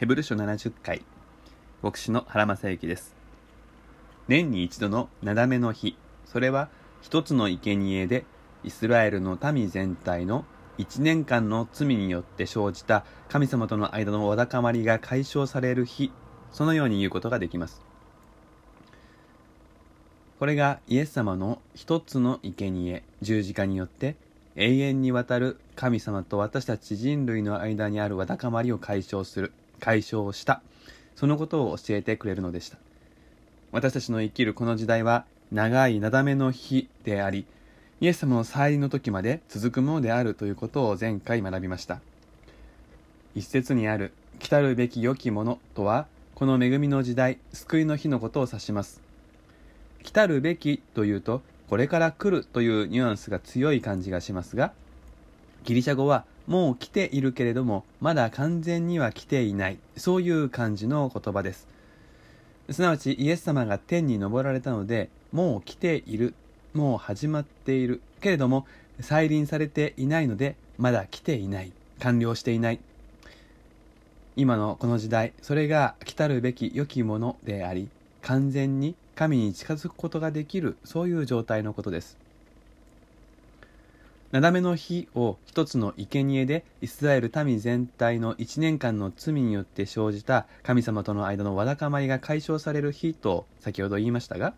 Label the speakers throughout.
Speaker 1: ヘブル書70回。牧師の原正幸です。年に一度のなだめの日。それは一つの生贄でイスラエルの民全体の一年間の罪によって生じた神様との間のわだかまりが解消される日。そのように言うことができます。これがイエス様の一つの生贄。十字架によって永遠にわたる神様と私たち人類の間にあるわだかまりを解消する。解消した。そのことを教えてくれるのでした。私たちの生きるこの時代は長いなだめの日でありイエス様の再臨の時まで続くものであるということを前回学びました。一節にある来たるべき良きものとはこの恵みの時代救いの日のことを指します。来たるべきというとこれから来るというニュアンスが強い感じがしますがギリシャ語はもう来ているけれどもまだ完全には来ていない。そういう感じの言葉です。すなわちイエス様が天に昇られたのでもう来ている。もう始まっている。けれども再臨されていないのでまだ来ていない。完了していない。今のこの時代それが来たるべき良きものであり完全に神に近づくことができるそういう状態のことです。なだめの日を一つの生贄でイスラエル民全体の一年間の罪によって生じた神様との間のわだかまりが解消される日と先ほど言いましたが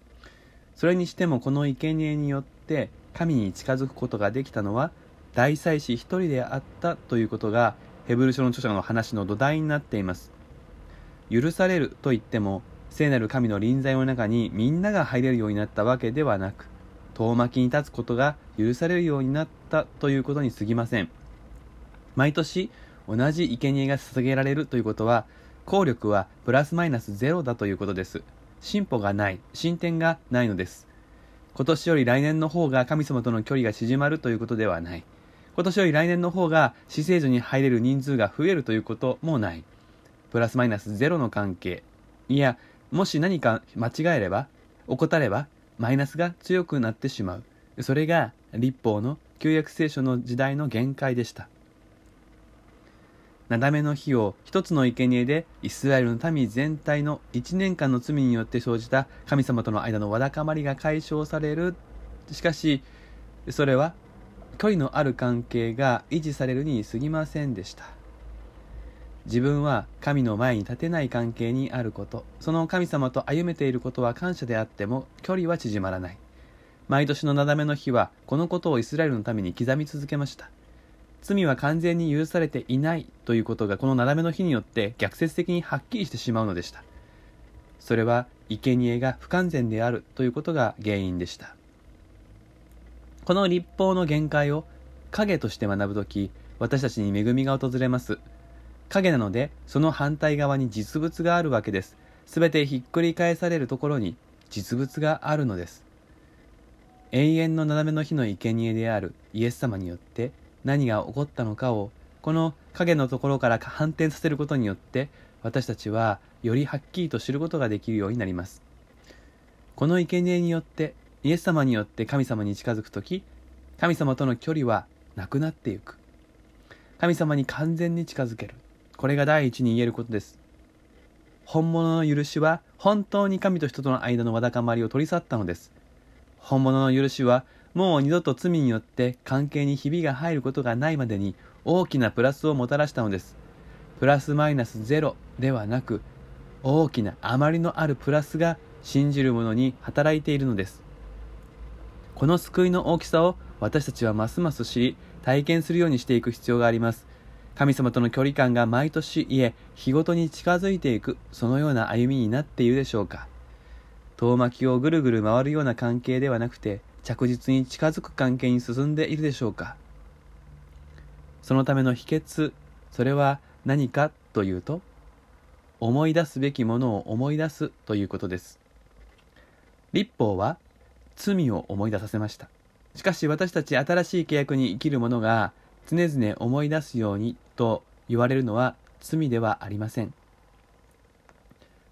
Speaker 1: それにしてもこの生贄によって神に近づくことができたのは大祭司一人であったということがヘブル書の著者の話の土台になっています。許されると言っても聖なる神の臨在の中にみんなが入れるようになったわけではなく遠巻きに立つことが許されるようになったということに過ぎません。毎年同じ生贄が捧げられるということは効力はプラスマイナスゼロだということです。進歩がない。進展がないのです。今年より来年の方が神様との距離が縮まるということではない。今年より来年の方が死聖所に入れる人数が増えるということもない。プラスマイナスゼロの関係。いやもし何か間違えれば怠ればマイナスが強くなってしまう。それが立法の旧約聖書の時代の限界でした。なだめの日を一つの生贄でイスラエルの民全体の一年間の罪によって生じた神様との間のわだかまりが解消される。しかしそれは距離のある関係が維持されるに過ぎませんでした。自分は神の前に立てない関係にあること。その神様と歩めていることは感謝であっても距離は縮まらない。毎年のなだめの日はこのことをイスラエルのために刻み続けました。罪は完全に許されていないということがこのなだめの日によって逆説的にはっきりしてしまうのでした。それは生贄が不完全であるということが原因でした。この立法の限界を影として学ぶとき私たちに恵みが訪れます。影なのでその反対側に実物があるわけです。すべてひっくり返されるところに実物があるのです。永遠の斜めの日の生贄であるイエス様によって何が起こったのかをこの影のところから反転させることによって私たちはよりはっきりと知ることができるようになります。この生贄によってイエス様によって神様に近づく時神様との距離はなくなっていく。神様に完全に近づける。これが第一に言えることです。本物の許しは本当に神と人との間のわだかまりを取り去ったのです。本物の許しはもう二度と罪によって関係にひびが入ることがないまでに大きなプラスをもたらしたのです。プラスマイナスゼロではなく大きな余りのあるプラスが信じる者に働いているのです。この救いの大きさを私たちはますます知り体験するようにしていく必要があります。神様との距離感が毎年いえ日ごとに近づいていくそのような歩みになっているでしょうか。遠巻きをぐるぐる回るような関係ではなくて着実に近づく関係に進んでいるでしょうか。そのための秘訣それは何かというと思い出すべきものを思い出すということです。立法は罪を思い出させました。しかし私たち新しい契約に生きる者が常々思い出すようにと言われるのは罪ではありません。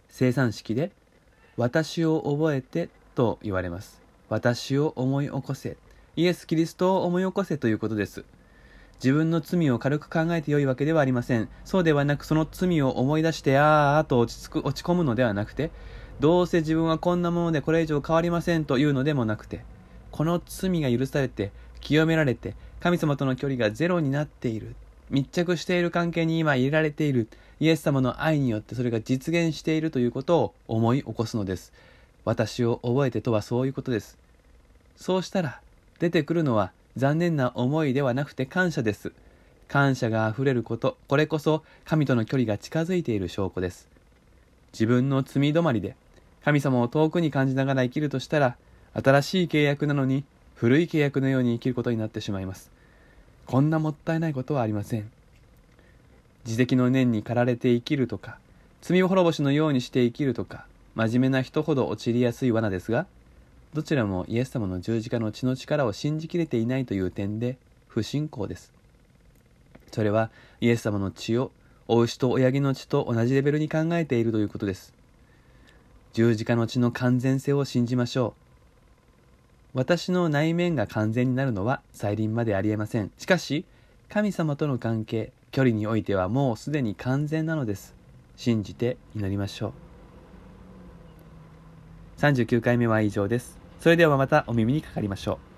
Speaker 1: 生産式で私を覚えてと言われます。私を思い起こせ。イエス・キリストを思い起こせということです。自分の罪を軽く考えてよいわけではありません。そうではなく、その罪を思い出して、ああと落ち着く、落ち込むのではなくて、どうせ自分はこんなものでこれ以上変わりませんというのでもなくて、この罪が許されて、清められて、神様との距離がゼロになっている。密着している関係に今入れられている。イエス様の愛によってそれが実現しているということを思い起こすのです。私を覚えてとはそういうことです。そうしたら、出てくるのは残念な思いではなくて感謝です。感謝があふれること、これこそ神との距離が近づいている証拠です。自分の罪止まりで神様を遠くに感じながら生きるとしたら、新しい契約なのに古い契約のように生きることになってしまいます。こんなもったいないことはありません。自責の念に駆られて生きるとか、罪滅ぼしのようにして生きるとか、真面目な人ほど陥りやすい罠ですが、どちらもイエス様の十字架の血の力を信じきれていないという点で不信仰です。それはイエス様の血をお牛と親木の血と同じレベルに考えているということです。十字架の血の完全性を信じましょう。私の内面が完全になるのは再臨までありえません。しかし、神様との関係、距離においてはもうすでに完全なのです。信じて祈りましょう。39回目は以上です。それではまたお耳にかかりましょう。